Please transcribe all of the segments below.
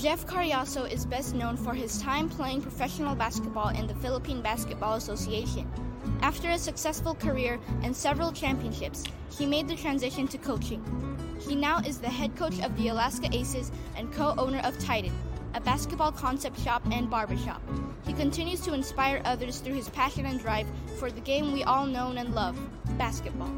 Jeff Cariaso is best known for his time playing professional basketball in the Philippine Basketball Association. After a successful career and several championships, he made the transition to coaching. He now is the head coach of the Alaska Aces and co owner of Titan, a basketball concept shop and barbershop. He continues to inspire others through his passion and drive for the game we all know and love basketball.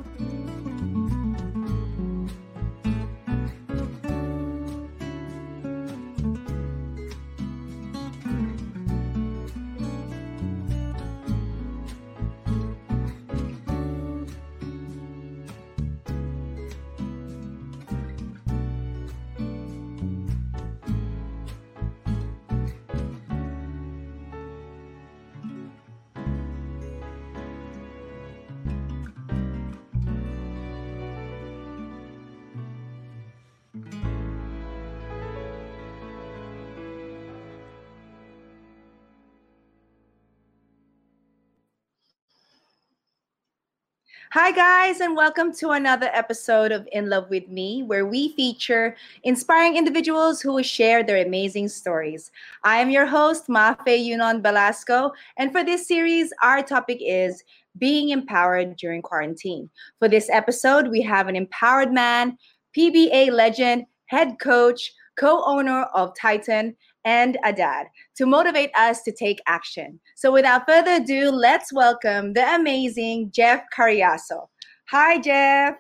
Hi, guys, and welcome to another episode of In Love with Me, where we feature inspiring individuals who will share their amazing stories. I am your host, Mafae Yunon Belasco, and for this series, our topic is being empowered during quarantine. For this episode, we have an empowered man, PBA legend, head coach, co owner of Titan, and a dad to motivate us to take action. So, without further ado, let's welcome the amazing Jeff Cariaso. Hi, Jeff.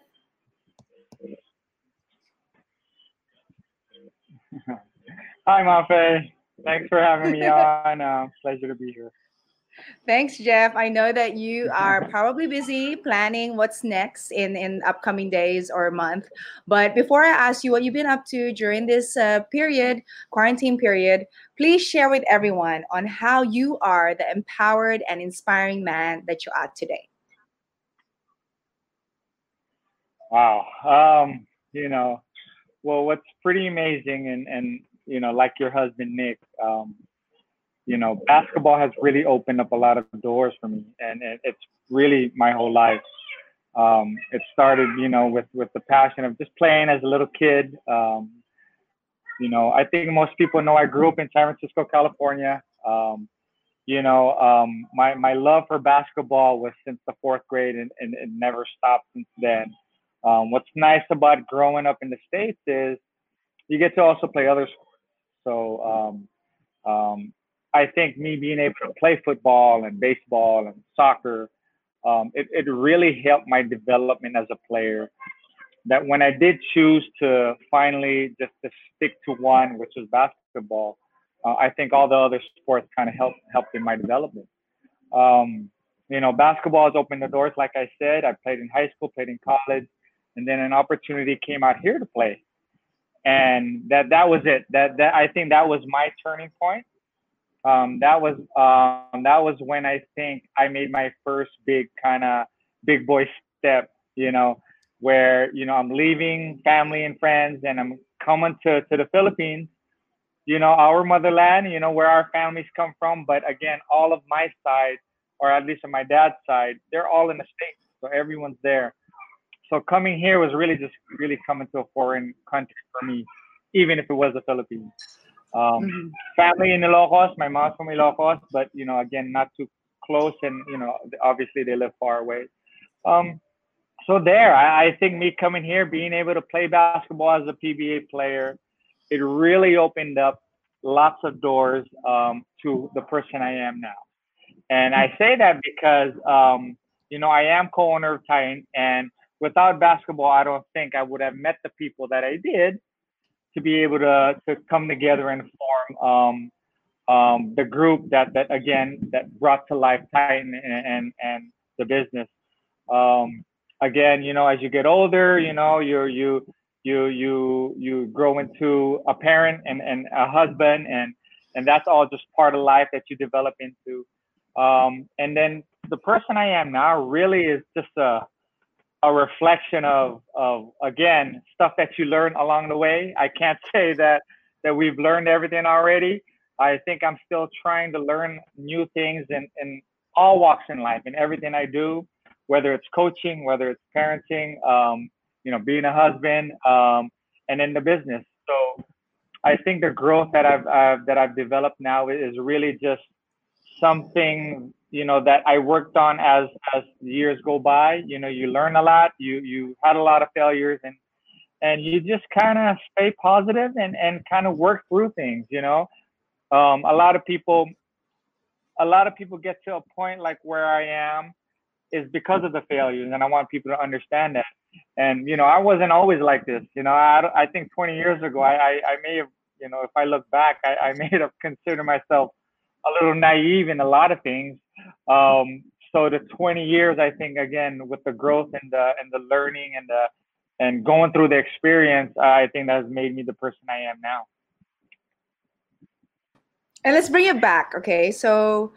Hi, Mafae. Thanks for having me on. Uh, pleasure to be here. Thanks, Jeff. I know that you are probably busy planning what's next in in upcoming days or month. But before I ask you what you've been up to during this uh, period, quarantine period, please share with everyone on how you are the empowered and inspiring man that you are today. Wow. Um, you know, well, what's pretty amazing, and and you know, like your husband Nick. Um, you know, basketball has really opened up a lot of doors for me, and it, it's really my whole life. Um, it started, you know, with with the passion of just playing as a little kid. Um, you know, I think most people know I grew up in San Francisco, California. Um, you know, um, my my love for basketball was since the fourth grade, and, and it never stopped since then. Um, what's nice about growing up in the states is you get to also play other sports. So um, um, I think me being able to play football and baseball and soccer, um, it, it really helped my development as a player. That when I did choose to finally just to stick to one, which was basketball, uh, I think all the other sports kind of helped helped in my development. Um, you know, basketball has opened the doors. Like I said, I played in high school, played in college, and then an opportunity came out here to play, and that that was it. That that I think that was my turning point um, that was um, that was when I think I made my first big kind of big boy step. You know, where you know I'm leaving family and friends and I'm coming to to the Philippines. You know, our motherland. You know where our families come from. But again, all of my side, or at least on my dad's side, they're all in the states, so everyone's there. So coming here was really just really coming to a foreign country for me, even if it was the Philippines. Um, mm-hmm. Family in Ilocos, my mom's from Ilocos, but you know, again, not too close, and you know, obviously they live far away. Um, so there, I, I think me coming here, being able to play basketball as a PBA player, it really opened up lots of doors um, to the person I am now. And I say that because, um, you know, I am co-owner of Titan, and without basketball, I don't think I would have met the people that I did to be able to to come together and form um, um, the group that that again that brought to life Titan and and, and the business. Um, again, you know, as you get older, you know, you you you you you grow into a parent and, and a husband and and that's all just part of life that you develop into. Um, and then the person I am now really is just a a reflection of of again stuff that you learn along the way. I can't say that that we've learned everything already. I think I'm still trying to learn new things in, in all walks in life and everything I do, whether it's coaching, whether it's parenting, um, you know, being a husband, um, and in the business. So I think the growth that I've uh, that I've developed now is really just something you know that I worked on as as years go by. You know, you learn a lot. You you had a lot of failures and and you just kind of stay positive and and kind of work through things. You know, um, a lot of people a lot of people get to a point like where I am is because of the failures, and I want people to understand that. And you know, I wasn't always like this. You know, I I think 20 years ago, I I, I may have you know, if I look back, I, I may have considered myself a little naive in a lot of things. Um, so the 20 years, I think, again, with the growth and the and the learning and the and going through the experience, I think that has made me the person I am now. And let's bring it back. Okay. So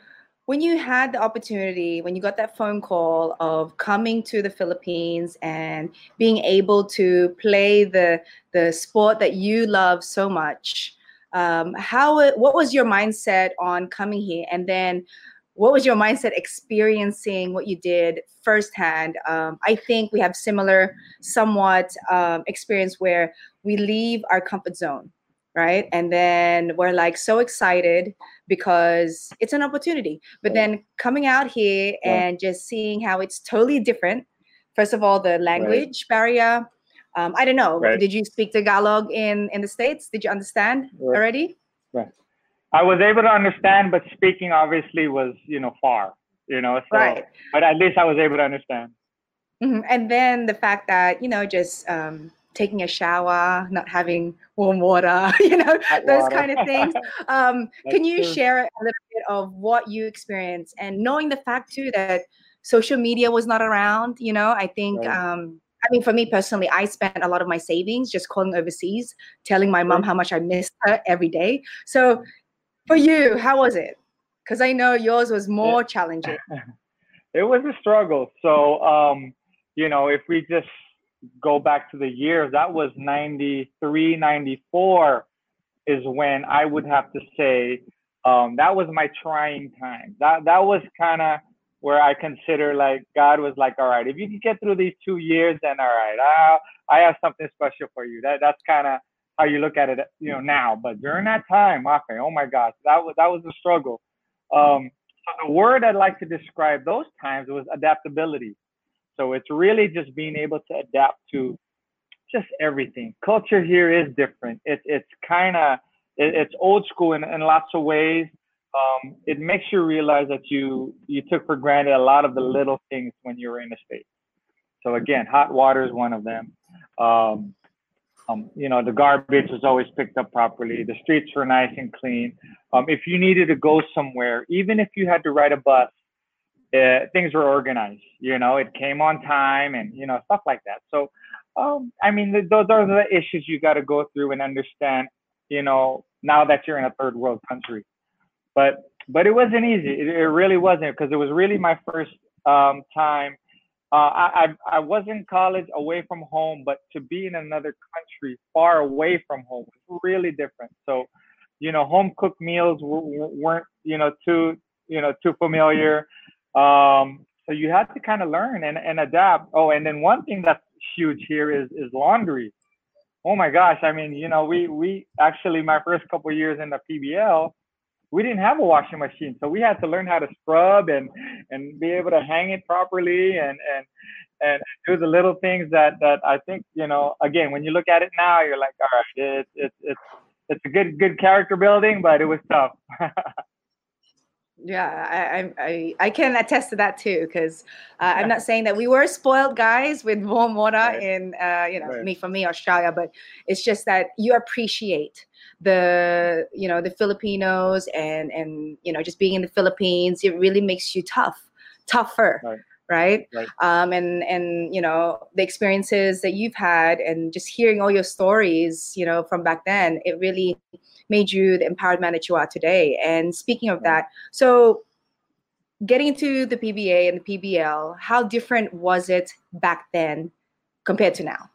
when you had the opportunity, when you got that phone call of coming to the Philippines and being able to play the the sport that you love so much, um, how what was your mindset on coming here, and then what was your mindset experiencing what you did firsthand? Um, I think we have similar, somewhat um, experience where we leave our comfort zone right? And then we're like so excited because it's an opportunity. But then coming out here and just seeing how it's totally different. First of all, the language right. barrier. Um, I don't know. Right. Did you speak Tagalog in in the states? Did you understand right. already? Right. I was able to understand, but speaking obviously was you know far. You know, so, right. But at least I was able to understand. Mm-hmm. And then the fact that you know just um, taking a shower, not having warm water, you know, Hot those water. kind of things. Um, can you true. share a little bit of what you experienced and knowing the fact too that social media was not around, you know, I think right. I mean, for me personally, I spent a lot of my savings just calling overseas, telling my mom how much I missed her every day. So, for you, how was it? Because I know yours was more it, challenging. It was a struggle. So, um, you know, if we just go back to the years, that was 93, 94 is when I would have to say um, that was my trying time. That that was kind of where I consider like God was like, all right, if you can get through these two years, then all right, I I have something special for you. That that's kind of how you look at it, you know, now. But during that time, okay, oh my gosh, that was that was a struggle. Um, so the word I'd like to describe those times was adaptability. So it's really just being able to adapt to just everything. Culture here is different. It's it's kind of it, it's old school in, in lots of ways. Um, it makes you realize that you you took for granted a lot of the little things when you were in the states. So again, hot water is one of them. Um, um, you know, the garbage was always picked up properly. The streets were nice and clean. Um, if you needed to go somewhere, even if you had to ride a bus, uh, things were organized. You know, it came on time and you know stuff like that. So, um, I mean, th- those are the issues you got to go through and understand. You know, now that you're in a third world country, but but it wasn't easy. It, it really wasn't because it was really my first um, time. Uh, I, I I was in college away from home, but to be in another country far away from home was really different. So, you know, home cooked meals weren't you know too you know too familiar. Um, so you had to kind of learn and, and adapt. Oh, and then one thing that's huge here is is laundry. Oh my gosh! I mean, you know, we we actually my first couple years in the PBL, we didn't have a washing machine, so we had to learn how to scrub and and be able to hang it properly and and and do the little things that that I think you know. Again, when you look at it now, you're like, all right, it's it's it's it's a good good character building, but it was tough. Yeah, I, I I can attest to that too. Because uh, I'm not saying that we were spoiled guys with warm water right. in uh, you know right. me for me Australia, but it's just that you appreciate the you know the Filipinos and and you know just being in the Philippines. It really makes you tough, tougher. Right. Right? right um and and you know the experiences that you've had and just hearing all your stories you know from back then it really made you the empowered man that you are today. And speaking of that, so getting into the PBA and the PBL, how different was it back then compared to now?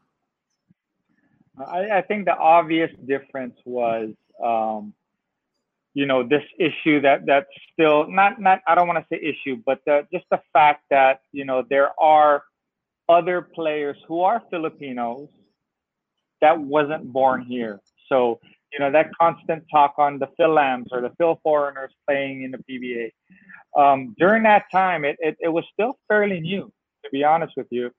I, I think the obvious difference was, um, you know, this issue that that's still not not I don't want to say issue, but the, just the fact that you know there are other players who are Filipinos that wasn't born here. So you know, that constant talk on the Fil-Ams or the Fil-Foreigners playing in the PBA. Um, during that time, it, it, it was still fairly new, to be honest with you.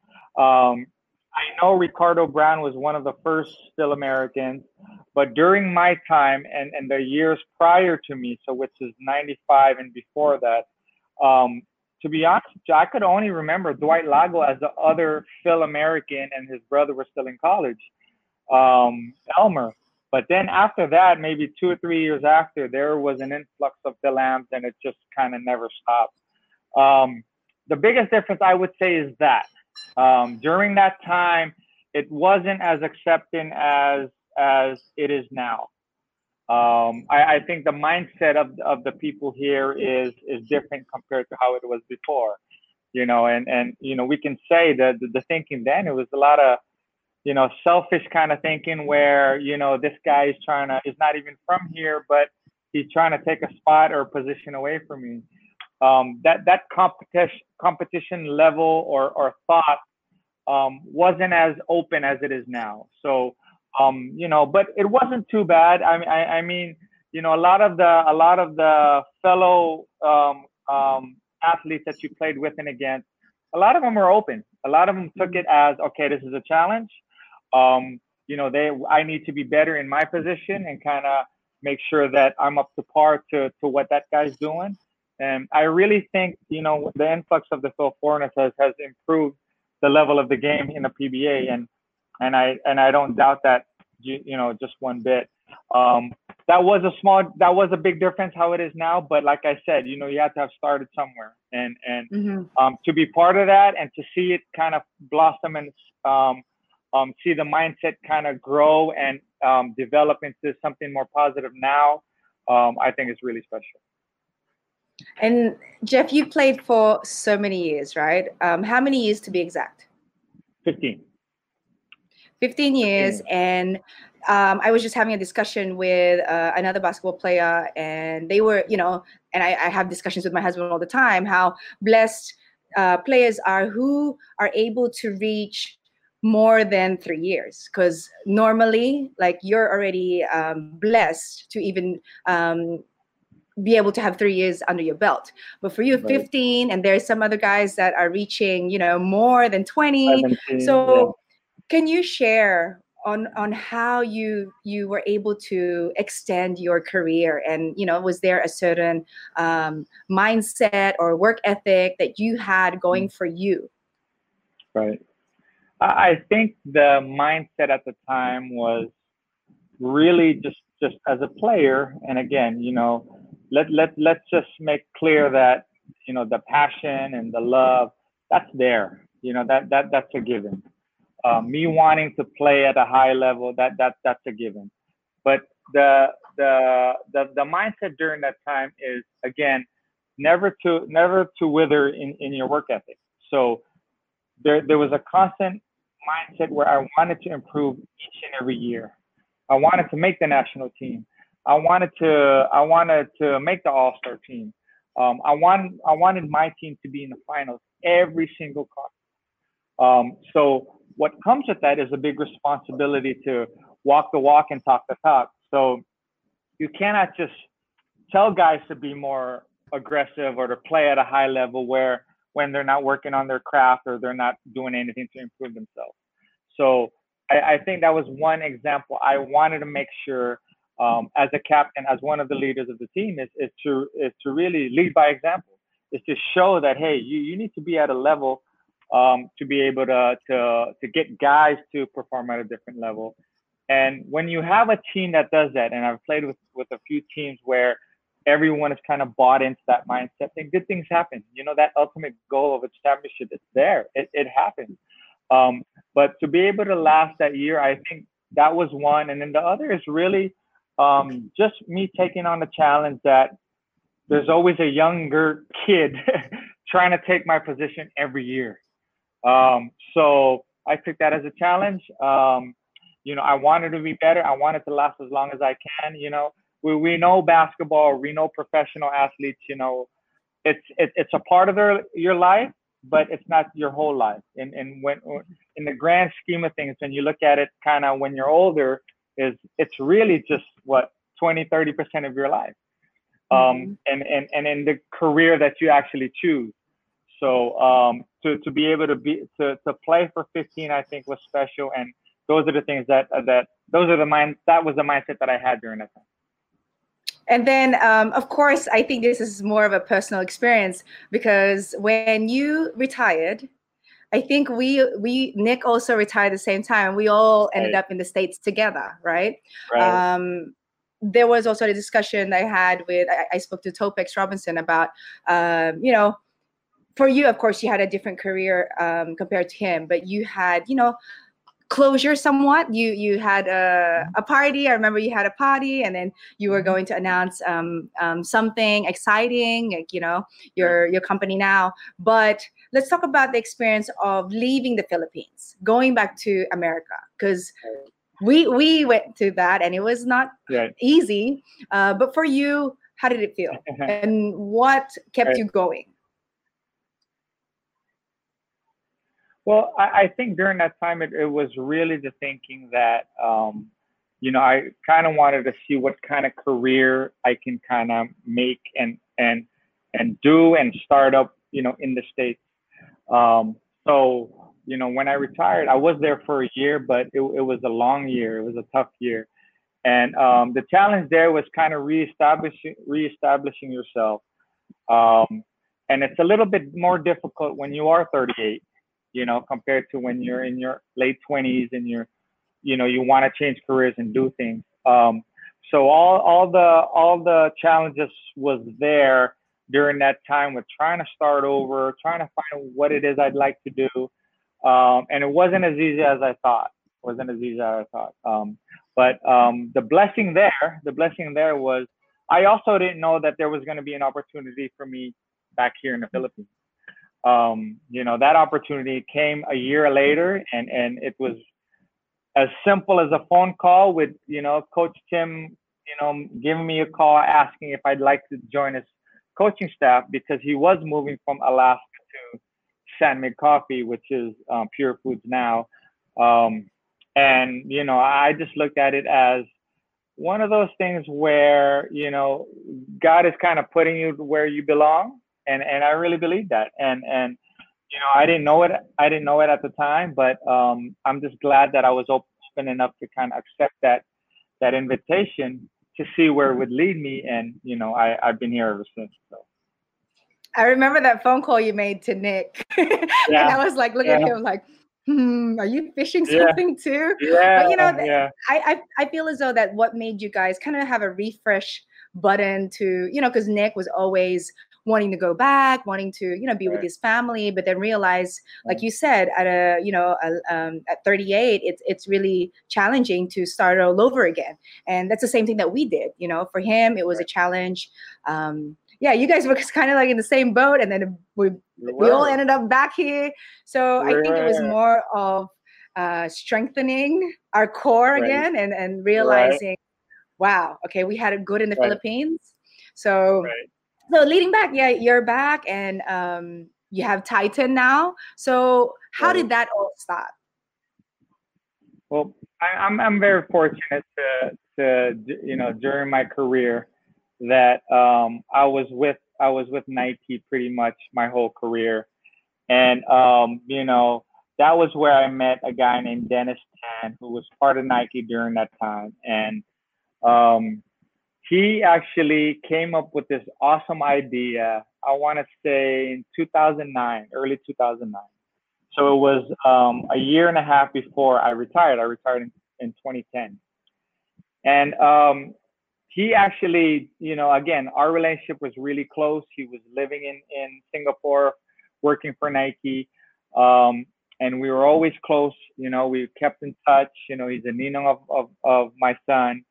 Um, I know Ricardo Brown was one of the first Fil-Americans, but during my time and, and the years prior to me, so which is 95 and before that, um, to be honest, I could only remember Dwight Lago as the other Fil-American, and his brother was still in college, um, Elmer. But then after that, maybe two or three years after, there was an influx of Fil-Ams, and it just kind of never stopped. Um, the biggest difference I would say is that um, during that time, it wasn't as accepting as as it is now. Um, I, I, think the mindset of, of the people here is is different compared to how it was before. You know, and and you know we can say that the, the thinking then it was a lot of you know selfish kind of thinking where you know this guy is trying to is not even from here, but he's trying to take a spot or a position away from me um, that that competition competition level or or thought um, wasn't as open as it is now. So um, you know, but it wasn't too bad. I mean, I, I, mean, you know, a lot of the a lot of the fellow um, um, athletes that you played with and against, a lot of them were open. A lot of them took it as okay, this is a challenge. Um, you know, they I need to be better in my position and kind of make sure that I'm up to par to to what that guy's doing. And I really think, you know, the influx of the Fil-Foreigners has, has improved the level of the game in the PBA. And, and I, and I don't doubt that, you, know, just one bit. Um, that was a small, that was a big difference how it is now. But like I said, you know, you have to have started somewhere and, and mm-hmm. um, to be part of that and to see it kind of blossom and um, um, see the mindset kind of grow and um, develop into something more positive now, um, I think is really special. And Jeff, you played for so many years, right? Um, how many years to be exact? 15. 15 years. 15. And um, I was just having a discussion with uh, another basketball player, and they were, you know, and I, I have discussions with my husband all the time how blessed uh, players are who are able to reach more than three years because normally like you're already um, blessed to even um, be able to have three years under your belt. But for you, right. 15, and there's some other guys that are reaching, you know, more than 20. so yeah. can you share on on how you you were able to extend your career and you know was there a certain um, mindset or work ethic that you had going mm. for you right i think the mindset at the time was really just just as a player and again you know let let let's just make clear that you know the passion and the love that's there. You know that that that's a given. Um, me wanting to play at a high level that that that's a given. But the the the the mindset during that time is again never to never to wither in in your work ethic. So there there was a constant mindset where I wanted to improve each and every year. I wanted to make the national team. I wanted to I wanted to make the All Star team. Um, I want I wanted my team to be in the finals every single conference. Um, so what comes with that is a big responsibility to walk the walk and talk the talk. So you cannot just tell guys to be more aggressive or to play at a high level where when they're not working on their craft or they're not doing anything to improve themselves. So I, I think that was one example. I wanted to make sure um, as a captain, as one of the leaders of the team, is, is to is to really lead by example. Is to show that hey, you, you need to be at a level um, to be able to, to to get guys to perform at a different level. And when you have a team that does that, and I've played with with a few teams where everyone is kind of bought into that mindset, then good things happen. You know that ultimate goal of a championship is there. It it happens. Um, but to be able to last that year, I think that was one. And then the other is really um, just me taking on the challenge that there's always a younger kid trying to take my position every year. Um, so I took that as a challenge. Um, you know, I wanted to be better. I wanted to last as long as I can. You know, we, we know basketball, we know professional athletes. You know, it's it, it's a part of their your life, but it's not your whole life. And and when in the grand scheme of things, when you look at it, kind of when you're older, is it's really just what 20 30 percent of your life. Um, mm-hmm. and, and and in the career that you actually choose. So um, to, to be able to be to, to play for 15 i think was special. And those are the things that that those are the mind that was the mindset that i had during that time. And then, um, of course, I think this is more of a personal experience because when you retired, I think we we Nick also retired at the same time. We all ended right. up in the states together, right? right. Um, there was also a discussion I had with I, I spoke to Topex Robinson about um, you know for you of course you had a different career um, compared to him but you had you know closure somewhat you you had a, mm-hmm. a party i remember you had a party and then you were mm-hmm. going to announce um, um, something exciting like you know your your company now but let's talk about the experience of leaving the philippines going back to america because we we went to that and it was not right. easy uh, but for you how did it feel and what kept right. you going Well, I, I think during that time, it, it was really the thinking that, um, you know, I kind of wanted to see what kind of career I can kind of make and and and do and start up, you know, in the states. Um, so, you know, when I retired, I was there for a year, but it, it was a long year. It was a tough year, and um, the challenge there was kind of reestablishing reestablishing yourself. Um, and it's a little bit more difficult when you are 38 you know, compared to when you're in your late 20s and you're, you know, you want to change careers and do things. Um, so all all the all the challenges was there during that time with trying to start over, trying to find what it is I'd like to do, um, and it wasn't as easy as I thought. It wasn't as easy as I thought. Um, but um, the blessing there, the blessing there was I also didn't know that there was going to be an opportunity for me back here in the Philippines um, you know that opportunity came a year later and and it was as simple as a phone call with you know coach tim you know giving me a call asking if i'd like to join his coaching staff because he was moving from alaska to San coffee which is um, Purefoods now um, and you know i just looked at it as one of those things where you know god is kind of putting you where you belong and and I really believe that. And and you know, I didn't know it. I didn't know it at the time, but um, I'm just glad that I was open enough to kind of accept that that invitation to see where it would lead me. And you know, I I've been here ever since. So. I remember that phone call you made to Nick, yeah. and I was like looking yeah. at him like. Hmm, are you fishing something yeah. too? Yeah, but you know, yeah. I, I I feel as though that what made you guys kind of have a refresh button to you know because Nick was always wanting to go back, wanting to, you know, be right. with his family, but then realize, like you said, at a, you know, a, um, at 38, it's it's really challenging to start all over again. And that's the same thing that we did. You know, for him, it was right. a challenge. Um, yeah, you guys were kind of like in the same boat, and then we we all ended up back here. So I think it was more of uh, strengthening our core again, and and realizing, wow, okay, we had it good in the Philippines. So so leading back, yeah, you're back and um, you have Titan now. So how did that all start? Well, I, am I'm, I'm very fortunate to to you know during my career that um, I was with I was with Nike pretty much my whole career, and um, you know that was where I met a guy named Dennis Tan who was part of Nike during that time, and um, he actually came up with this awesome idea. I want to say in 2009, early 2009. So it was um, a year and a half before I retired. I retired in, in 2010, and um, he actually, you know, again, our relationship was really close. He was living in in Singapore, working for Nike, um, and we were always close. You know, we kept in touch. You know, he's a ninong of of, of my son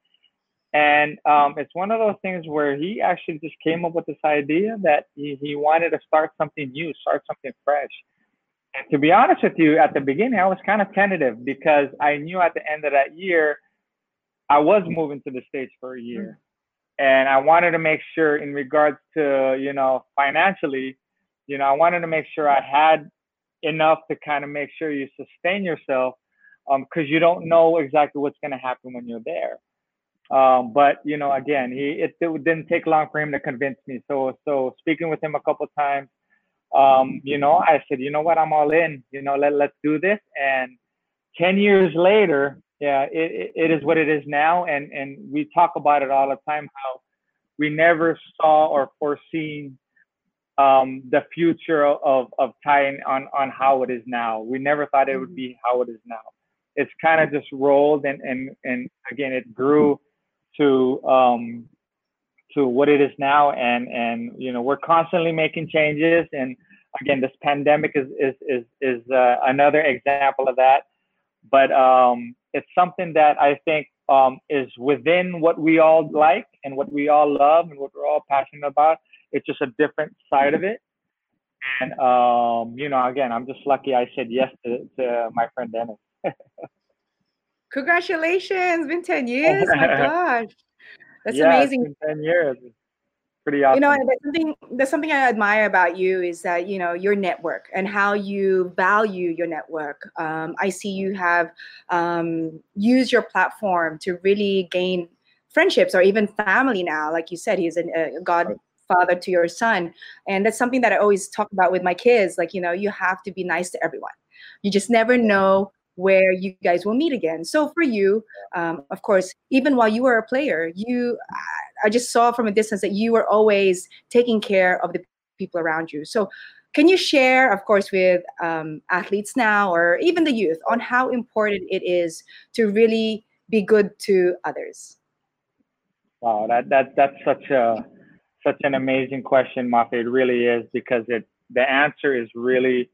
and um, it's one of those things where he actually just came up with this idea that he, he wanted to start something new, start something fresh. And to be honest with you, at the beginning, I was kind of tentative because I knew at the end of that year, I was moving to the States for a year. And I wanted to make sure, in regards to, you know, financially, you know, I wanted to make sure I had enough to kind of make sure you sustain yourself because um, you don't know exactly what's going to happen when you're there. Um, but you know, again, he it, it, didn't take long for him to convince me. So so speaking with him a couple times, um, you know, I said, you know what, I'm all in. You know, let let's do this. And ten years later, yeah, it, it is what it is now. And and we talk about it all the time how we never saw or foreseen um, the future of of Titan on how it is now. We never thought it would be how it is now. It's kind of just rolled and and and again, it grew to um, to what it is now, and and you know we're constantly making changes. And again, this pandemic is is is is uh, another example of that. But um, it's something that I think um, is within what we all like and what we all love and what we're all passionate about. It's just a different side of it. And um, you know, again, I'm just lucky I said yes to, to my friend Dennis. Congratulations! Been ten years. my gosh, that's yeah, amazing. ten years. Pretty awesome. You know, there's something there's something I admire about you is that you know your network and how you value your network. Um, I see you have um, used your platform to really gain friendships or even family now. Like you said, he's a, a godfather to your son, and that's something that I always talk about with my kids. Like you know, you have to be nice to everyone. You just never know where you guys will meet again. So for you, um, of course, even while you were a player, you I just saw from a distance that you were always taking care of the people around you. So can you share, of course, with um, athletes now or even the youth on how important it is to really be good to others? Wow, that that that's such a such an amazing question, Mafae. It really is because it the answer is really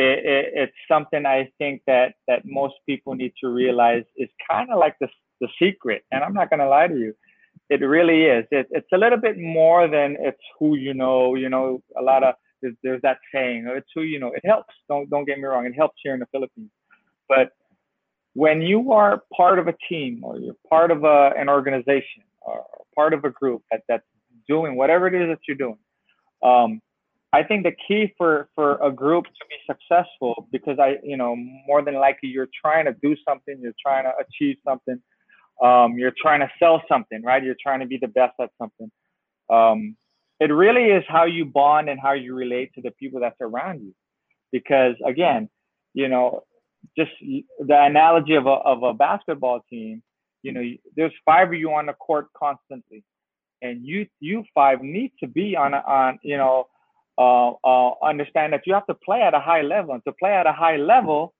it, it, it's something I think that that most people need to realize is kind of like the the secret. And I'm not gonna lie to you, it really is. It, it's a little bit more than it's who you know. You know, a lot of there's, there's that saying, oh, it's who you know. It helps. Don't don't get me wrong. It helps here in the Philippines, but when you are part of a team or you're part of a, an organization or part of a group that, that's doing whatever it is that you're doing, um, I think the key for for a group to be successful, because I, you know, more than likely you're trying to do something, you're trying to achieve something, um, you're trying to sell something, right? You're trying to be the best at something. Um, it really is how you bond and how you relate to the people that's around you, because again, you know, just the analogy of a of a basketball team, you know, there's five of you on the court constantly, and you you five need to be on on you know uh, uh, understand that you have to play at a high level. And to play at a high level,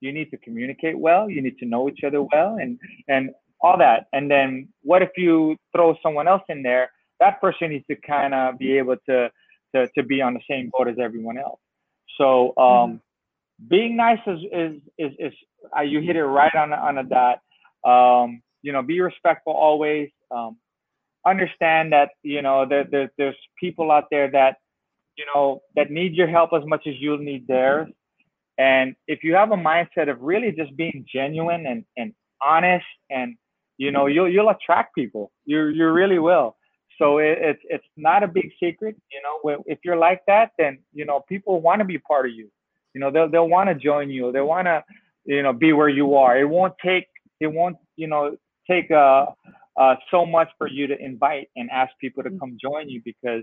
you need to communicate well. You need to know each other well, and and all that. And then what if you throw someone else in there? That person needs to kind of be able to, to to be on the same boat as everyone else. So um, mm-hmm. being nice is is is, is uh, you hit it right on on a dot. Um, you know, be respectful always. Um, understand that you know there, there, there's people out there that you know, that need your help as much as you'll need theirs. And if you have a mindset of really just being genuine and, and honest and you know, you'll you'll attract people. You you really will. So it, it's it's not a big secret. You know, if you're like that, then you know people want to be part of you. You know, they'll they'll want to join you. They want to, you know, be where you are. It won't take it won't you know take uh, uh so much for you to invite and ask people to come join you because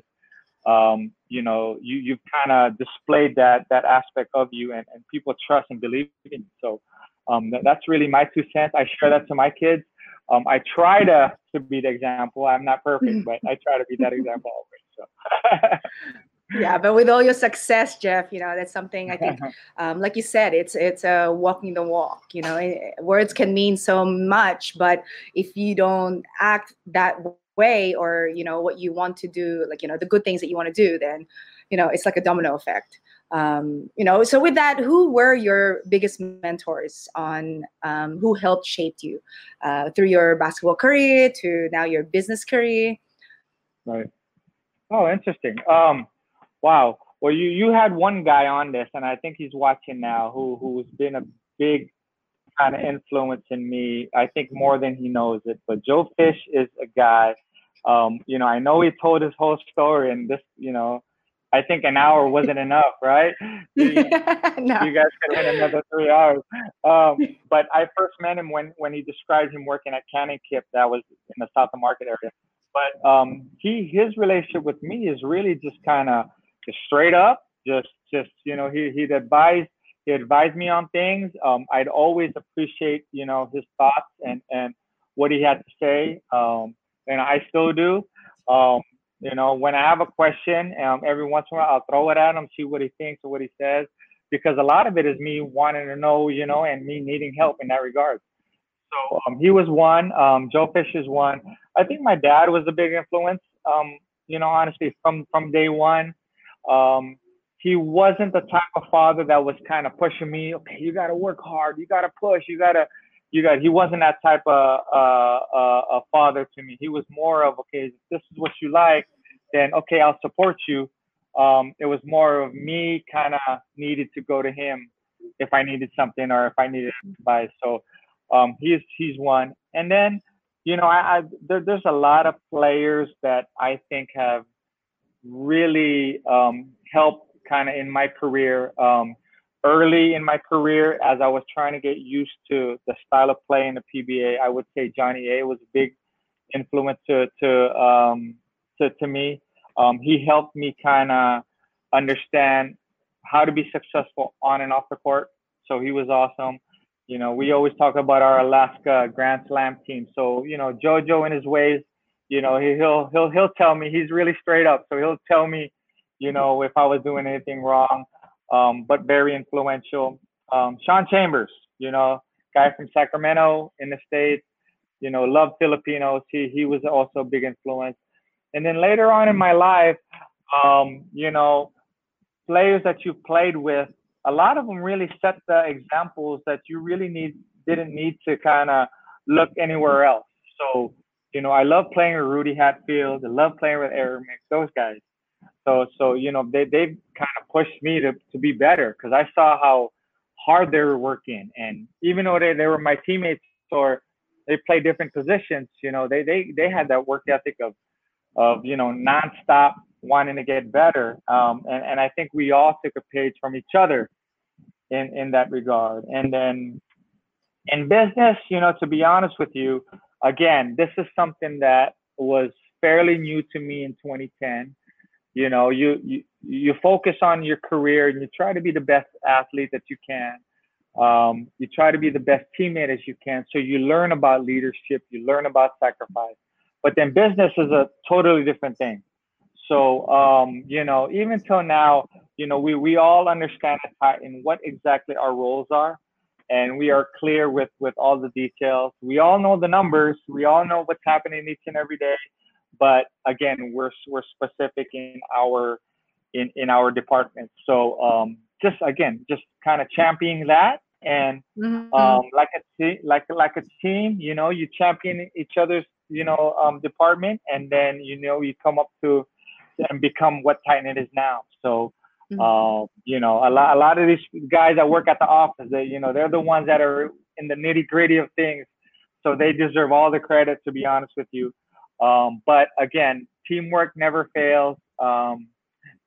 um, you know, you you've kind of displayed that that aspect of you, and, and people trust and believe in you. So um, that, that's really my two cents. I share that to my kids. Um, I try to to be the example. I'm not perfect, but I try to be that example always. So. yeah but with all your success jeff you know that's something i think um, like you said it's it's a uh, walking the walk you know it, words can mean so much but if you don't act that way or you know what you want to do like you know the good things that you want to do then you know it's like a domino effect. Um, you know so with that who were your biggest mentors on um, who helped shape you uh, through your basketball career to now your business career? Right. Oh interesting. Um, wow. Well you you had one guy on this and i think he's watching now who who's been a big kind of influencing me. I think more than he knows it. But Joe Fish is a guy. Um, you know, I know he told his whole story, and this, you know, I think an hour wasn't enough, right? You, no. you guys could have another three hours. Um, but I first met him when when he described him working at Canon Kip, that was in the South of Market area. But um, he his relationship with me is really just kind of just straight up, just just you know he he'd advise he advised me on things. Um, I'd always appreciate you know his thoughts and and what he had to say, um, and I still do. Um, you know, when I have a question, um, every once in a while I'll throw it at him, see what he thinks or what he says, because a lot of it is me wanting to know, you know, and me needing help in that regard. So um, he was one. Um, Joe Fish is one. I think my dad was a big influence. You know, honestly, from from day one, um, he wasn't the type of father that was kind of pushing me. Okay, you got to work hard. You got to push. You got to you got he wasn't that type of uh, uh, a father to me. He was more of okay, if this is what you like, then okay, I'll support you. Um, it was more of me kind of needed to go to him if I needed something or if I needed advice. So um, he's he's one. And then you know I, I there, there's a lot of players that I think have really um, helped kind of in my career. Um, early in my career as I was trying to get used to the style of play in the PBA, I would say Johnny A was a big influence to to um, to, to me. Um, he helped me kind of understand how to be successful on and off the court. So he was awesome. You know, we always talk about our Alaska Grand Slam team. So you know, JoJo in his ways, you know, he, he'll he'll he'll tell me he's really straight up. So he'll tell me, you know, if I was doing anything wrong um, but very influential. Um, Sean Chambers, you know, guy from Sacramento in the States, you know, love Filipinos. He, he was also a big influence. And then later on in my life, um, you know, players that you played with, a lot of them really set the examples that you really need didn't need to kind of look anywhere else. So, you know, I love playing with Rudy Hatfield. I love playing with Eric Menk, those guys. So so you know they they've kind of pushed me to to be better because I saw how hard they were working and even though they, they were my teammates or they play different positions, you know they they they had that work ethic of of you know nonstop wanting to get better. Um, and and I think we all took a page from each other in in that regard. And then in business, you know, to be honest with you, again, this is something that was fairly new to me in 2010 you know you, you you focus on your career and you try to be the best athlete that you can. Um, you try to be the best teammate as you can. So you learn about leadership you learn about sacrifice. But then business is a totally different thing. So um, you know even till now you know we, we all understand in what exactly our roles are. And we are clear with with all the details. We all know the numbers. We all know what's happening each and every day but again, we're we're specific in our in in our department. So um, just again, just kind of championing that and mm-hmm. um, like a like like a team, you know, you champion each other's you know um, department, and then you know you come up to and become what Titan is now. So. Mm-hmm. Uh, you know, a lot, a lot of these guys that work at the office, they, you know, they're the ones that are in the nitty gritty of things. So they deserve all the credit, to be honest with you. Um, but again, teamwork never fails. Um,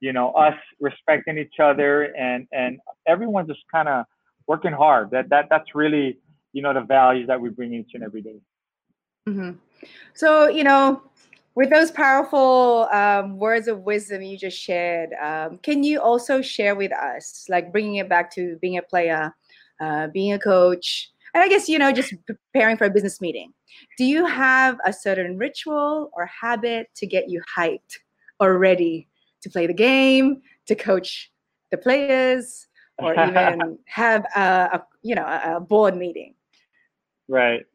you know, us respecting each other and and everyone just kind of working hard. That that that's really you know the values that we bring each and every day. Mm-hmm. So you know, with those powerful um, words of wisdom you just shared, um, can you also share with us, like bringing it back to being a player, uh, being a coach, and I guess, you know, just preparing for a business meeting. Do you have a certain ritual or habit to get you hyped or ready to play the game, to coach the players, or even have a, a you know a, board meeting? Right.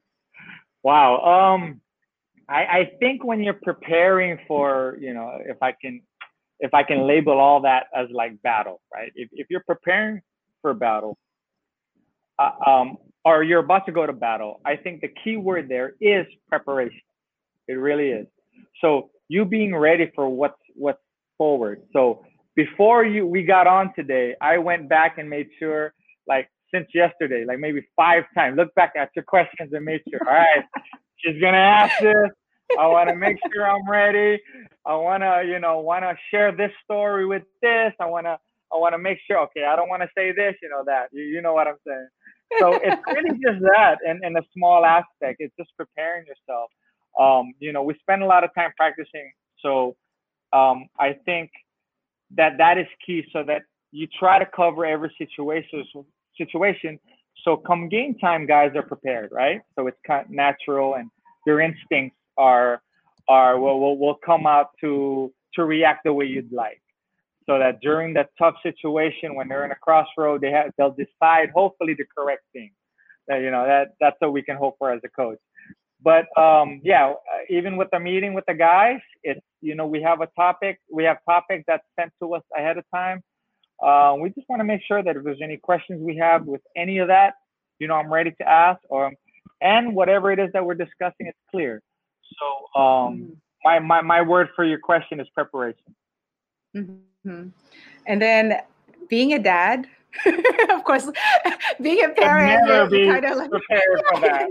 Wow. Um, I, I think when you're preparing for, you know, if I can, if I can label all that as like battle, right? If if you're preparing for battle, uh, um, or you're about to go to battle, I think the key word there is preparation. It really is. So you being ready for what's what's forward. So before you we got on today, I went back and made sure, like since yesterday, like maybe five times, look back at your questions and made sure, all right, she's gonna ask this. I want to make sure I'm ready. I want to, you know, want to share this story with this. I want to, I want to make sure. Okay, I don't want to say this, you know that. You, you know what I'm saying. So it's really just that, and in a small aspect, it's just preparing yourself. Um, you know, we spend a lot of time practicing, so um, I think that that is key, so that you try to cover every situation. Situation. So come game time, guys are prepared, right? So it's kind of natural, and your instincts are are will, will will come out to to react the way you'd like so that during that tough situation when they're in a crossroad they have they'll decide hopefully the correct thing that you know that that's what we can hope for as a coach but um yeah uh, even with the meeting with the guys it's you know we have a topic we have topics that's sent to us ahead of time uh, we just want to make sure that if there's any questions we have with any of that you know i'm ready to ask or and whatever it is that we're discussing it's clear so um, mm-hmm. my, my, my word for your question is preparation. Mm-hmm. And then being a dad, of course, being a parent, never be kind of like, prepared for that.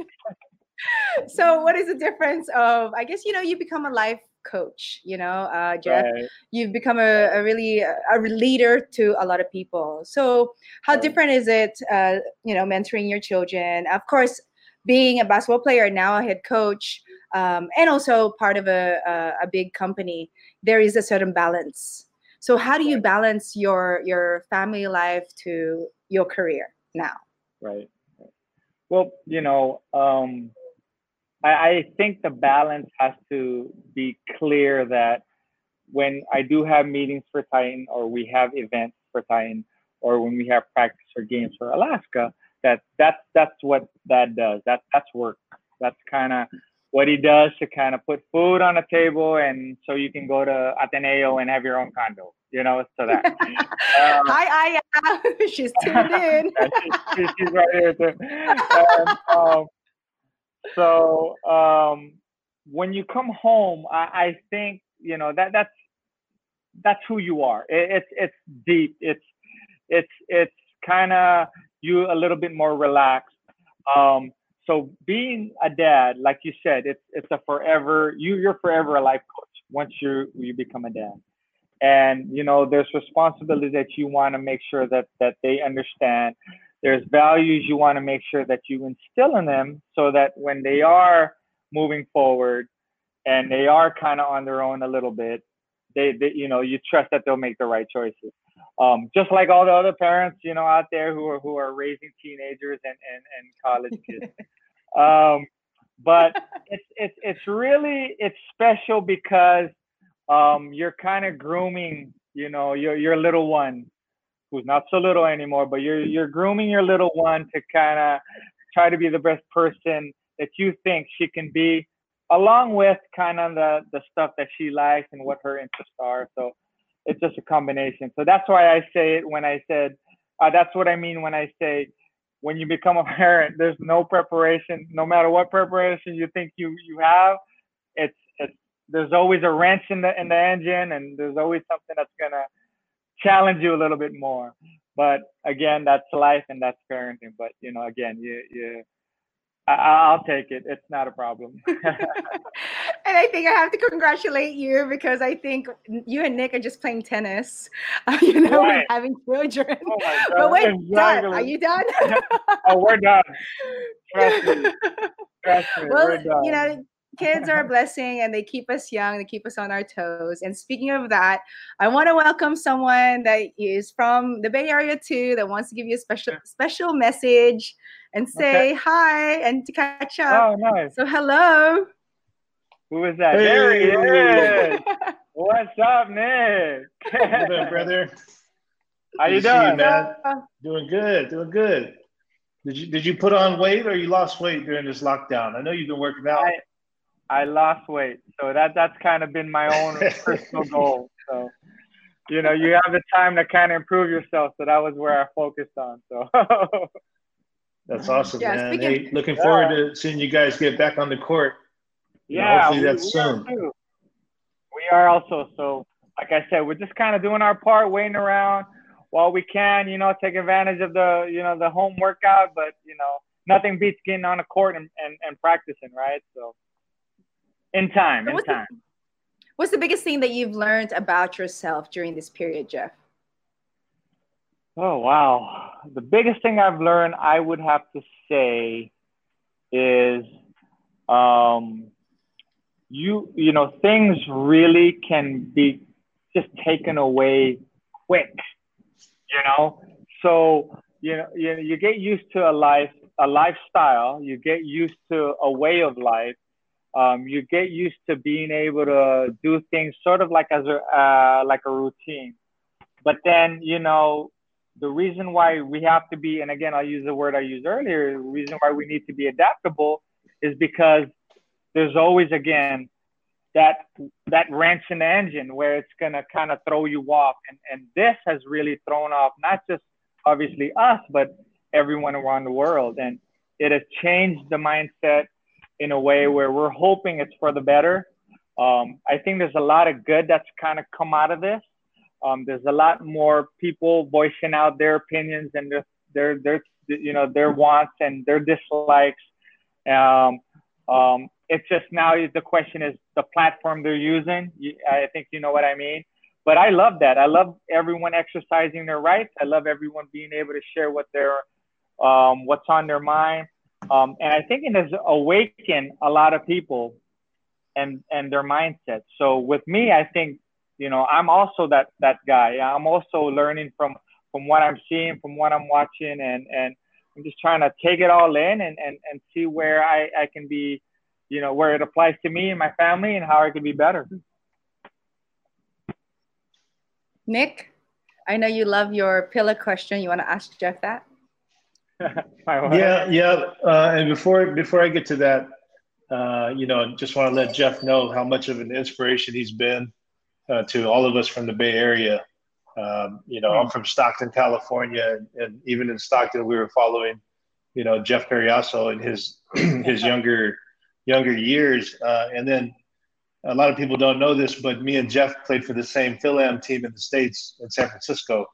so what is the difference of, I guess, you know, you become a life coach, you know, uh, Jeff, right. you've become a, a, really a leader to a lot of people. So how right. different is it, uh, you know, mentoring your children? Of course, being a basketball player now a head coach um, and also part of a, a, a big company there is a certain balance so how do you balance your your family life to your career now right well you know um, I, I think the balance has to be clear that when i do have meetings for titan or we have events for titan or when we have practice or games for alaska that that's that's what that does. That that's work. That's kind of what he does to kind of put food on the table, and so you can go to Ateneo and have your own condo. You know, so that. Um, Hi, she's tuned in. she, she's right here too. And, um, so um, when you come home, I, I think you know that that's that's who you are. It, it's it's deep. It's it's it's kind of you a little bit more relaxed. Um, so being a dad, like you said, it's it's a forever you you're forever a life coach once you you become a dad. And you know, there's responsibilities that you want to make sure that that they understand. There's values you want to make sure that you instill in them so that when they are moving forward and they are kind of on their own a little bit, they, they you know, you trust that they'll make the right choices um, just like all the other parents, you know, out there who are who are raising teenagers and and, and college kids. um, but it's it's it's really it's special because um, you're kind of grooming, you know, your your little one, who's not so little anymore, but you're you're grooming your little one to kind of try to be the best person that you think she can be, along with kind of the the stuff that she likes and what her interests are. So it's just a combination. So that's why I say it when I said, uh, that's what I mean when I say, when you become a parent, there's no preparation, no matter what preparation you think you you have, it's it's there's always a wrench in the in the engine, and there's always something that's gonna challenge you a little bit more. But again, that's life and that's parenting. But you know, again, you you I, will take it. It's not a problem. and I think I have to congratulate you because I think you and Nick are just playing tennis, uh, you know, right. having children. Oh but we're exactly. done. Are you done? oh, we're done. Trust me. Trust me. Well, we're done. you know, kids are a blessing and they keep us young, they keep us on our toes. And speaking of that, I want to welcome someone that is from the Bay Area too that wants to give you a special special message and say okay. hi and to catch up. Oh, nice. So hello. Who is that? Hey. There he is. What's up, Nick? What's up, brother? How you doing, man? Doing good. Doing good. Did you did you put on weight or you lost weight during this lockdown? I know you've been working out. I, I lost weight, so that that's kind of been my own personal goal. So, you know, you have the time to kind of improve yourself. So that was where I focused on. So. That's awesome, yeah, man. Hey, looking yeah. forward to seeing you guys get back on the court. Yeah, hopefully that's we soon. Are we are also so. Like I said, we're just kind of doing our part, waiting around while we can. You know, take advantage of the you know the home workout, but you know nothing beats getting on a court and, and, and practicing, right? So in time, in time. What's the biggest thing that you've learned about yourself during this period, Jeff? Oh wow. The biggest thing I've learned, I would have to say, is um, you you know things really can be just taken away quick. You know, so you know you, you get used to a life a lifestyle. You get used to a way of life. Um, you get used to being able to do things sort of like as a uh, like a routine. But then you know the reason why we have to be, and again, I'll use the word I used earlier, the reason why we need to be adaptable is because there's always, again, that that wrench in the engine where it's gonna kind of throw you off. And, and this has really thrown off not just obviously us, but everyone around the world. And it has changed the mindset in a way where we're hoping it's for the better. Um, I think there's a lot of good that's kind of come out of this. Um, there's a lot more people voicing out their opinions and their, their, their you know, their wants and their dislikes. Um, um, it's just now the question is the platform they're using. I think you know what I mean. But I love that. I love everyone exercising their rights. I love everyone being able to share what their um, what's on their mind. Um, and I think it has awakened a lot of people and and their mindset. So with me, I think you know i'm also that that guy. I'm also learning from from what i'm seeing from what i'm watching and and i'm just trying to take it all in and and, and see where i i can be you know where it applies to me and my family and how i can be better. Nick i know you love your pillar question. You want to ask jeff that? Yeah yeah uh, and before before i get to that uh, you know just want to let jeff know how much of an inspiration he's been uh, to all of us from the Bay Area. Um, you know, I'm hmm. from Stockton, California, and, and, even in Stockton, we were following, you know, Jeff Cariaso in his his younger younger years, uh, and then a lot of people don't know this, but me and Jeff played for the same Fil-Am team in the states in San Francisco,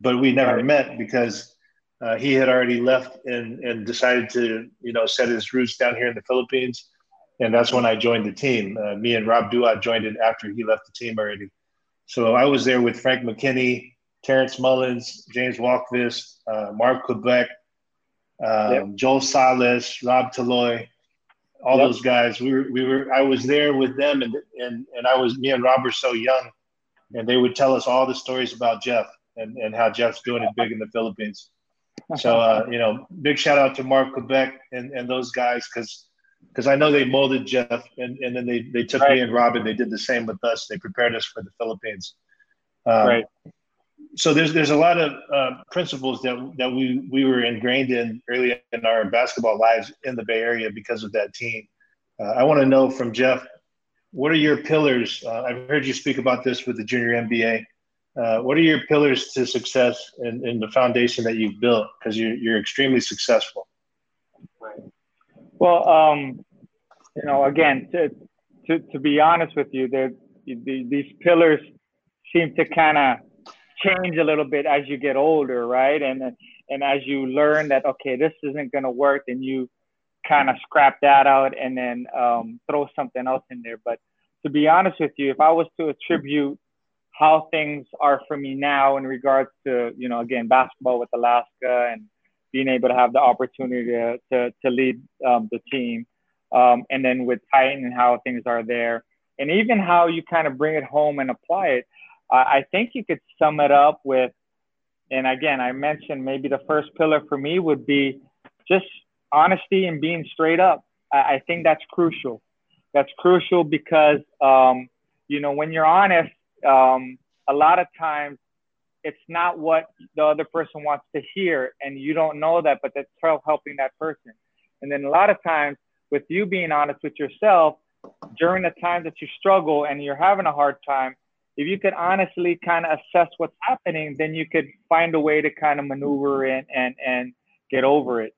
but we never met because uh, he had already left and and decided to you know set his roots down here in the Philippines and that's when I joined the team. Uh, me and Rob Duat joined it after he left the team already. So I was there with Frank McKinney, Terrence Mullins, James Walkvist, uh, Mark Quebec, um, yep. Joel Salas, Rob Taloy, all yep. those guys. We were, we were. I was there with them, and and and I was. Me and Rob were so young, and they would tell us all the stories about Jeff and and how Jeff's doing it big in the Philippines. So uh, you know, big shout out to Mark Quebec and and those guys because because I know they molded Jeff, and, and then they, they took right. me and Robin. They did the same with us. They prepared us for the Philippines. Um, right. So there's there's a lot of uh, principles that that we we were ingrained in early in our basketball lives in the Bay Area because of that team. Uh, I want to know from Jeff, what are your pillars? Uh, I've heard you speak about this with the junior NBA. Uh, what are your pillars to success and, in the foundation that you've built? Because you're, you're extremely successful. Right. Well, um, you know, again, to, to, to be honest with you, the, these pillars seem to kind of change a little bit as you get older, right? And and as you learn that okay, this isn't going to work, then you kind of scrap that out and then um, throw something else in there. But to be honest with you, if I was to attribute how things are for me now in regards to you know again basketball with Alaska and being able to have the opportunity to, to, to lead um, the team. Um, and then with Titan and how things are there, and even how you kind of bring it home and apply it, I think you could sum it up with, and again, I mentioned maybe the first pillar for me would be just honesty and being straight up. I, I think that's crucial. That's crucial because, um, you know, when you're honest, um, a lot of times it's not what the other person wants to hear and you don't know that but that's helping that person. And then a lot of times with you being honest with yourself during the time that you struggle and you're having a hard time if you could honestly kind of assess what's happening then you could find a way to kind of maneuver in and and get over it.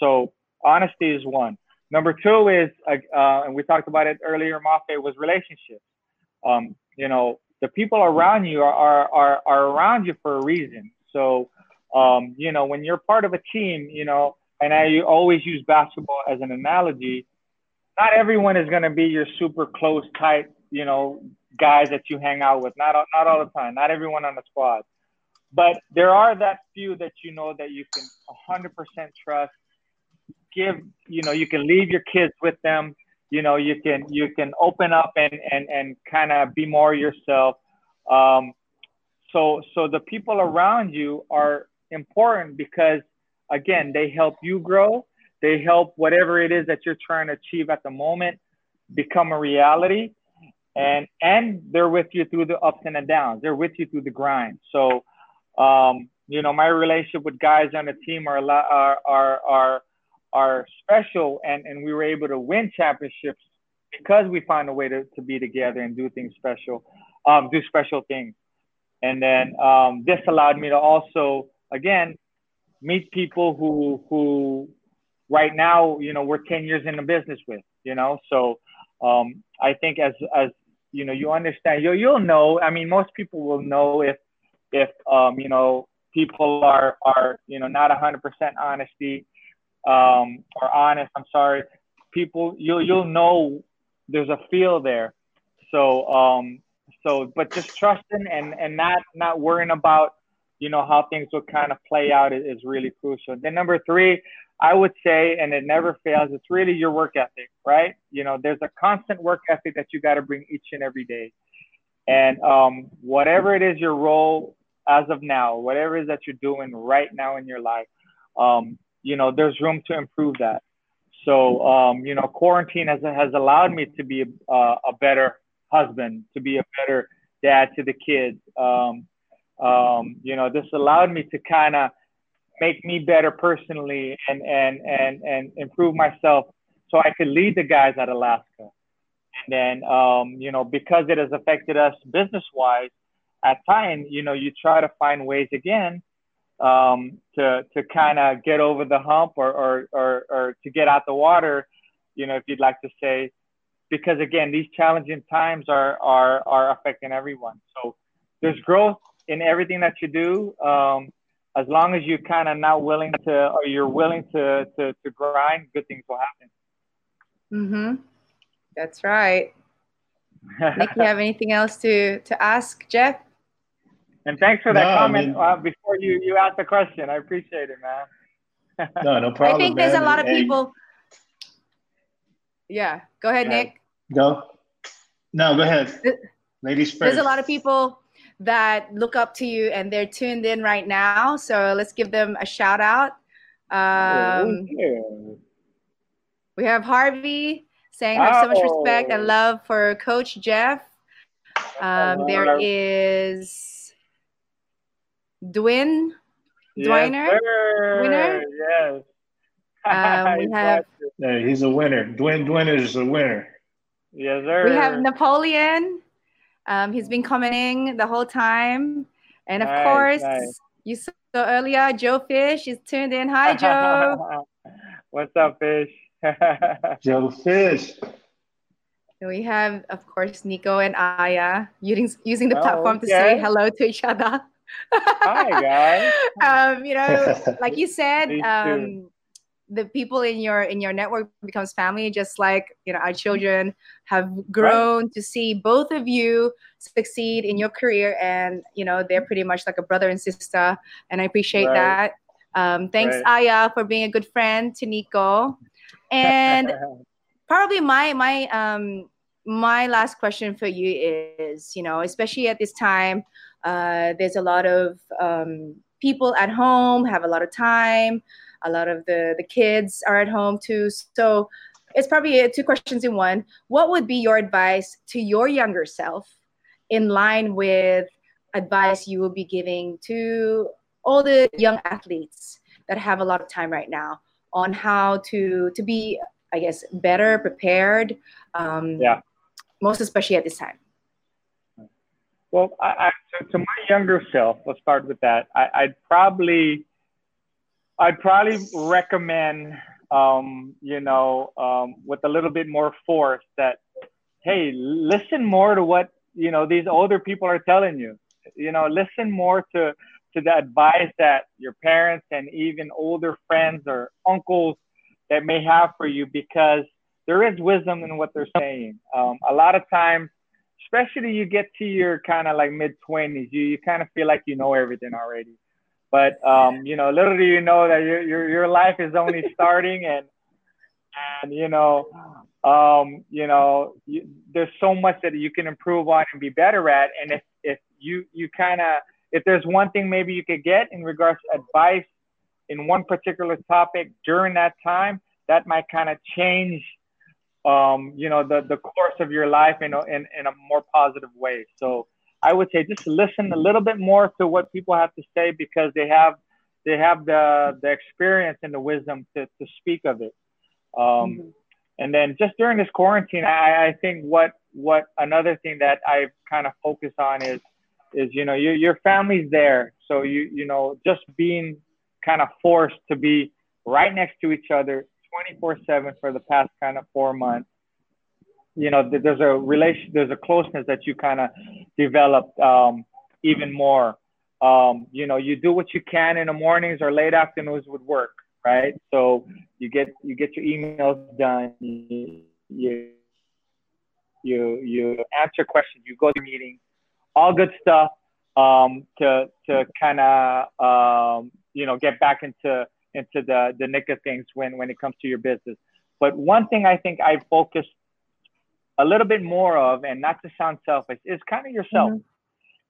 So honesty is one. Number two is uh, and we talked about it earlier Mafae was relationships. Um, you know the people around you are, are, are, are around you for a reason. So, um, you know, when you're part of a team, you know, and I always use basketball as an analogy, not everyone is going to be your super close, tight, you know, guys that you hang out with. Not not all the time. Not everyone on the squad, but there are that few that you know that you can 100% trust. Give you know you can leave your kids with them. You know you can you can open up and and and kind of be more yourself. Um, so so the people around you are important because again they help you grow. They help whatever it is that you're trying to achieve at the moment become a reality and and they're with you through the ups and the downs they're with you through the grind so um, you know my relationship with guys on the team are a lot are are are, are special and and we were able to win championships because we find a way to, to be together and do things special um, do special things and then um, this allowed me to also again meet people who who right now you know we're 10 years in the business with you know so um, I think as as you know you understand you you'll know. I mean, most people will know if if um, you know people are are you know not 100% honesty um, or honest. I'm sorry. People you'll you'll know there's a feel there. So um, so but just trusting and and not not worrying about you know how things will kind of play out is, is really crucial. Then number three, I would say, and it never fails, it's really your work ethic, right? You know, there's a constant work ethic that you got to bring each and every day. And um, whatever it is your role as of now, whatever it is that you're doing right now in your life, um, you know, there's room to improve that. So, um, you know, quarantine has, has allowed me to be a, a better husband, to be a better dad to the kids. Um, um, you know, this allowed me to kind of make me better personally and and and and improve myself so I could lead the guys at Alaska. And then um, you know, because it has affected us business wise, at times, you know, you try to find ways again um, to to kind of get over the hump or, or or or to get out the water, you know, if you'd like to say, because again, these challenging times are are are affecting everyone. So there's growth in everything that you do. Um, as long as you kind of not willing to or you're willing to, to to grind, good things will happen. Mm-hmm. That's right. Nick, you have anything else to to ask Jeff? And thanks for that no, comment I mean, uh, before you you asked the question. I appreciate it, man. no, no problem. I think man. there's a lot of people. Yeah, go ahead, yeah. Nick. Go. No, go ahead. Ladies first. There's a lot of people that look up to you and they're tuned in right now. So let's give them a shout out. Um, oh, we have Harvey saying, I have so much respect and love for Coach Jeff. Um, there is Dwin, Dwiner, yes, winner. Yes. Um, we have. Yeah, he's a winner. Dwin Dwin is a winner. Yes, sir. We have Napoleon. Um, he's been commenting the whole time. And of nice, course, nice. you saw earlier, Joe Fish is tuned in. Hi, Joe. What's up, Fish? Joe Fish. We have, of course, Nico and Aya using, using the oh, platform okay. to say hello to each other. Hi, guys. um, you know, like you said, um, the people in your in your network becomes family just like you know our children have grown right. to see both of you succeed in your career and you know they're pretty much like a brother and sister and i appreciate right. that um, thanks right. aya for being a good friend to nico and probably my my um my last question for you is you know especially at this time uh, there's a lot of um, people at home have a lot of time. A lot of the the kids are at home too. So it's probably two questions in one. What would be your advice to your younger self in line with advice you will be giving to all the young athletes that have a lot of time right now on how to to be i guess better prepared um, yeah. most especially at this time well I, I, to, to, my younger self let's start with that I, i'd probably I'd probably recommend, um, you know, um, with a little bit more force that, hey, listen more to what, you know, these older people are telling you. You know, listen more to, to the advice that your parents and even older friends or uncles that may have for you because there is wisdom in what they're saying. Um, a lot of times, especially you get to your kind of like mid 20s, you, you kind of feel like you know everything already. But um, you know, little do you know that your your your life is only starting, and and you know, um, you know, you, there's so much that you can improve on and be better at. And if if you you kind of if there's one thing maybe you could get in regards to advice in one particular topic during that time, that might kind of change um, you know, the, the course of your life in a, in, in a more positive way. So I would say just listen a little bit more to what people have to say because they have they have the the experience and the wisdom to, to speak of it. Um, mm-hmm. And then just during this quarantine, I, I think what what another thing that I've kind of focused on is is you know your your family's there, so you you know just being kind of forced to be right next to each other 24 7 for the past kind of four months. You know there's a relation there's a closeness that you kind of develop um, even more. Um, you know you do what you can in the mornings or late afternoons would work right? So you get you get your emails done you you you, you answer questions you go to meetings all good stuff um, to to kind of um, you know get back into into the the nick of things when when it comes to your business. But one thing I think I focus a little bit more of, and not to sound selfish, is kind of yourself. Mm-hmm.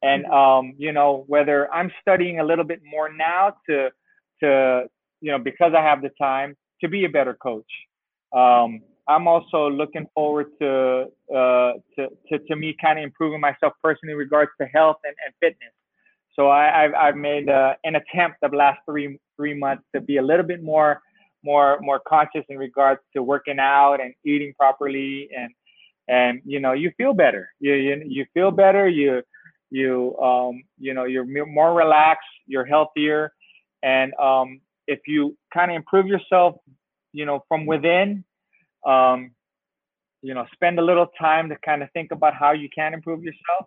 And um, you know, whether I'm studying a little bit more now to to you know because I have the time to be a better coach. Um, I'm also looking forward to uh, to, to, to me kind of improving myself personally in regards to health and, and fitness. So I, have I've made uh, an attempt the last three three months to be a little bit more more more conscious in regards to working out and eating properly and and you know you feel better. You you, you feel better. You you um you know you're more relaxed. You're healthier. And um if you kind of improve yourself you know from within um you know spend a little time to kind of think about how you can improve yourself.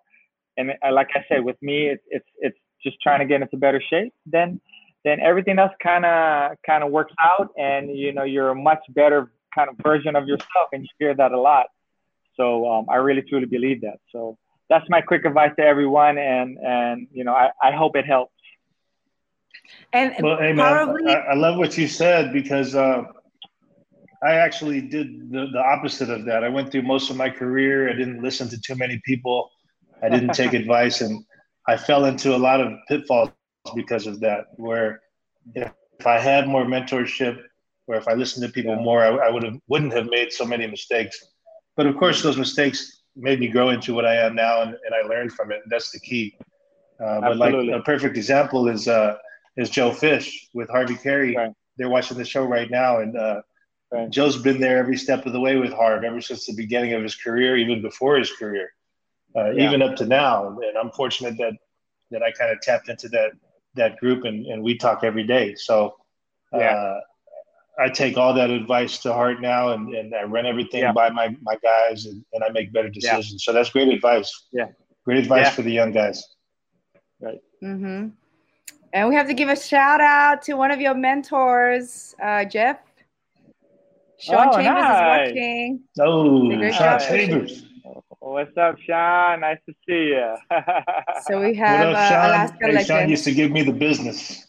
And like I said, with me, it's it's it's just trying to get into better shape. Then then everything else kind of kind of works out, and you know you're a much better kind of version of yourself, and you hear that a lot. So um, I really truly believe that. So that's my quick advice to everyone, and and you know I, I hope it helps. And well, hey man, probably... I, I, love what you said because uh, I actually did the, the opposite of that. I went through most of my career. I didn't listen to too many people. I didn't take advice, and I fell into a lot of pitfalls because of that. Where if I had more mentorship, or if I listened to people more, I, I would have wouldn't have made so many mistakes. But of course, those mistakes made me grow into what I am now, and, and I learned from it. And that's the key. Uh, but like a perfect example is uh, is Joe Fish with Harvey Carey. Right. They're watching the show right now, and uh, right. Joe's been there every step of the way with Harv ever since the beginning of his career, even before his career uh, yeah. even up to now. And I'm fortunate that that I kind of tapped into that that group and, and we talk every day. So uh, yeah. I take all that advice to heart now and, and I run everything yeah. by my, my guys and, and I make better decisions. Yeah. So that's great advice. Yeah. Great advice for the young guys. Right. Mm-hmm. And we have to give a shout out to one of your mentors, uh, Jeff. Sean oh, Chambers nice. is watching. Oh, Sean Chambers. What's up, Sean? Nice to see you. so we have what up, Sean? Uh, Alaska hey, legend. Sean used to give me the business.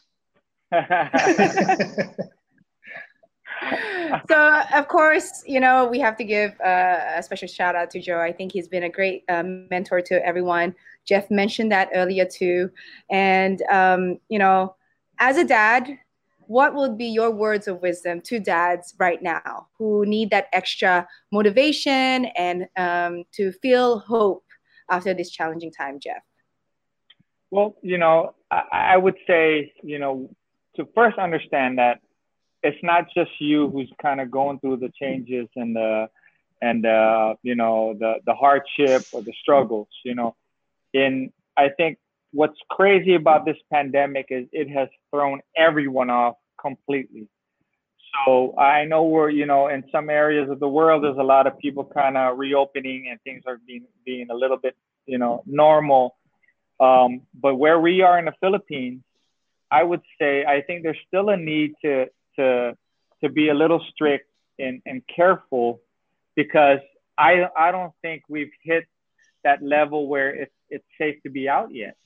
so of course, you know we have to give uh, a special shout out to Joe. I think he's been a great um, mentor to everyone. Jeff mentioned that earlier too, and um, you know, as a dad, what would be your words of wisdom to dads right now who need that extra motivation and um, to feel hope after this challenging time, Jeff? Well, you know, I, I would say, you know, to first understand that it's not just you who's kind of going through the changes and the and uh, you know the the hardship or the struggles. You know, in I think what's crazy about this pandemic is it has thrown everyone off completely. So I know we're, you know, in some areas of the world, there's a lot of people kind of reopening and things are being being a little bit, you know, normal. Um, but where we are in the Philippines, I would say I think there's still a need to to to be a little strict and, and careful because I I don't think we've hit that level where it's it's safe to be out yet.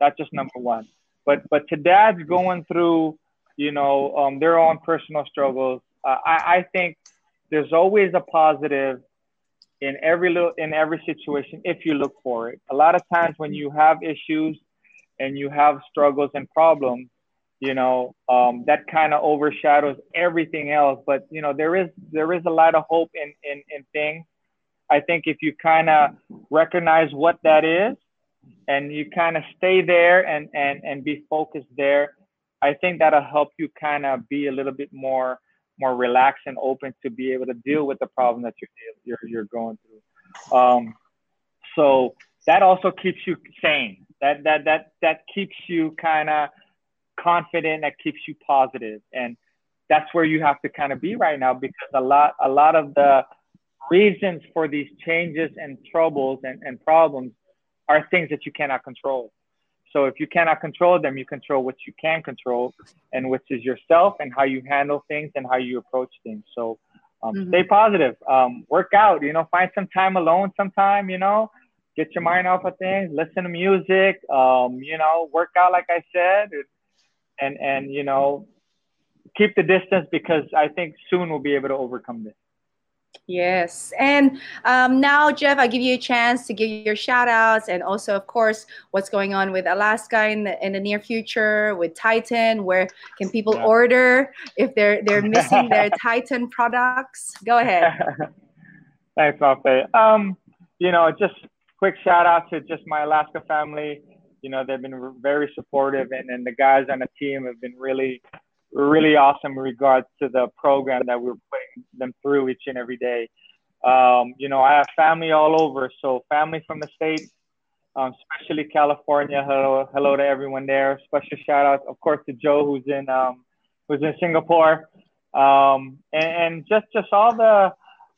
That's just number one. But but to dads going through, you know, um, their own personal struggles, uh, I, I think there's always a positive in every little in every situation if you look for it. A lot of times when you have issues and you have struggles and problems, you know, um, that kind of overshadows everything else. But you know, there is there is a lot of hope in in, in things. I think if you kind of recognize what that is and you kind of stay there and and and be focused there, I think that'll help you kind of be a little bit more more relaxed and open to be able to deal with the problem that you're you're, you're going through. Um, so that also keeps you sane. That that that that keeps you kind of confident. That keeps you positive, and that's where you have to kind of be right now because a lot a lot of the reasons for these changes and troubles and, and problems are things that you cannot control. So if you cannot control them, you control what you can control, and which is yourself and how you handle things and how you approach things. So um, mm-hmm. stay positive, um, work out, you know, find some time alone sometime, you know, get your mind off of things, listen to music, um, you know, work out like I said, and and you know, keep the distance because I think soon we'll be able to overcome this. Yes. And um, now, Jeff, I give you a chance to give your shout outs and also, of course, what's going on with Alaska in the, in the near future with Titan. Where can people yeah. order if they're they're missing their Titan products? Go ahead. Thanks, Mafae. Um, you know, just quick shout out to just my Alaska family. You know, they've been very supportive, and, and the guys on the team have been really really awesome in regards to the program that we're putting them through each and every day. Um, you know, I have family all over, so family from the states, um, especially California. Hello, hello to everyone there. Special shout out, of course, to Joe who's in um, who's in Singapore, um, and, and, just just all the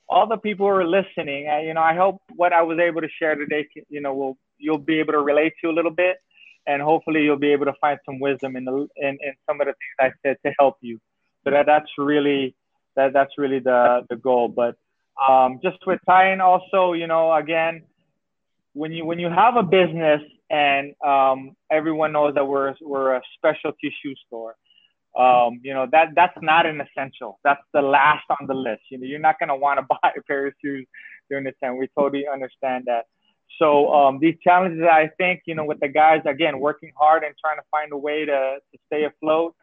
all the people who are listening. I, you know, I hope what I was able to share today, you know, will you'll be able to relate to a little bit and hopefully you'll be able to find some wisdom in the in, in some of the things I said to help you. So that that's really that that's really the the goal. But um, just with Titan also, you know, again, when you when you have a business and um, everyone knows that we're we're a specialty shoe store. Um, you know that that's not an essential. That's the last on the list. You know, you're not gonna want to buy a pair of shoes during this time. We totally understand that. So um, these challenges, I think, you know, with the guys again working hard and trying to find a way to, to stay afloat.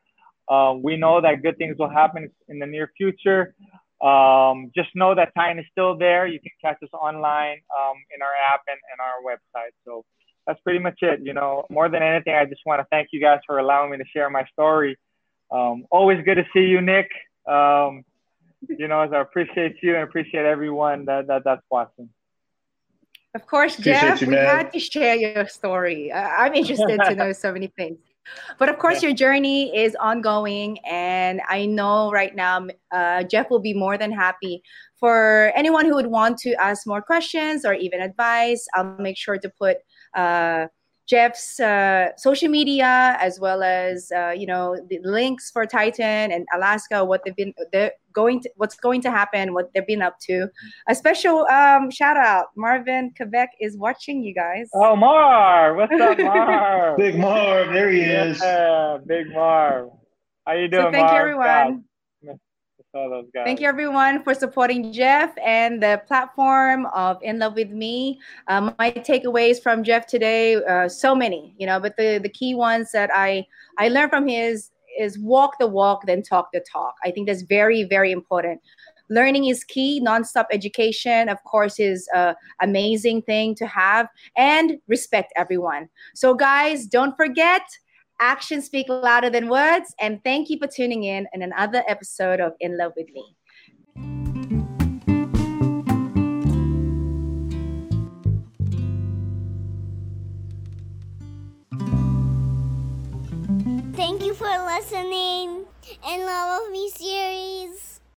Uh, we know that good things will happen in the near future. Um, just know that Titan is still there. You can catch us online um, in our app and, and our website. So that's pretty much it. You know, more than anything, I just want to thank you guys for allowing me to share my story. Um, always good to see you, Nick. Um, you know, as I appreciate you and appreciate everyone that, that that's watching. Of course, Appreciate Jeff, you, we had to share your story. Uh, I'm interested to know so many things. But of course, yeah. your journey is ongoing. And I know right now, uh, Jeff will be more than happy for anyone who would want to ask more questions or even advice. I'll make sure to put uh, Jeff's uh, social media as well as uh, you know the links for Titan and Alaska, what they've been they're going to what's going to happen, what they've been up to. A special um, shout out, Marvin Quebec is watching you guys. Oh, Marv, what's up, Marv? Big Marv, there he is. Yeah, Big Marv. How you doing, so thank Marv? you, everyone. Those guys. Thank you, everyone, for supporting Jeff and the platform of In Love with Me. Um, my takeaways from Jeff today, uh, so many, you know, but the the key ones that I I learned from his is walk the walk, then talk the talk. I think that's very very important. Learning is key. Nonstop education, of course, is a amazing thing to have, and respect everyone. So, guys, don't forget Actions speak louder than words. And thank you for tuning in in another episode of In Love with Me. Thank you for listening in Love with Me series.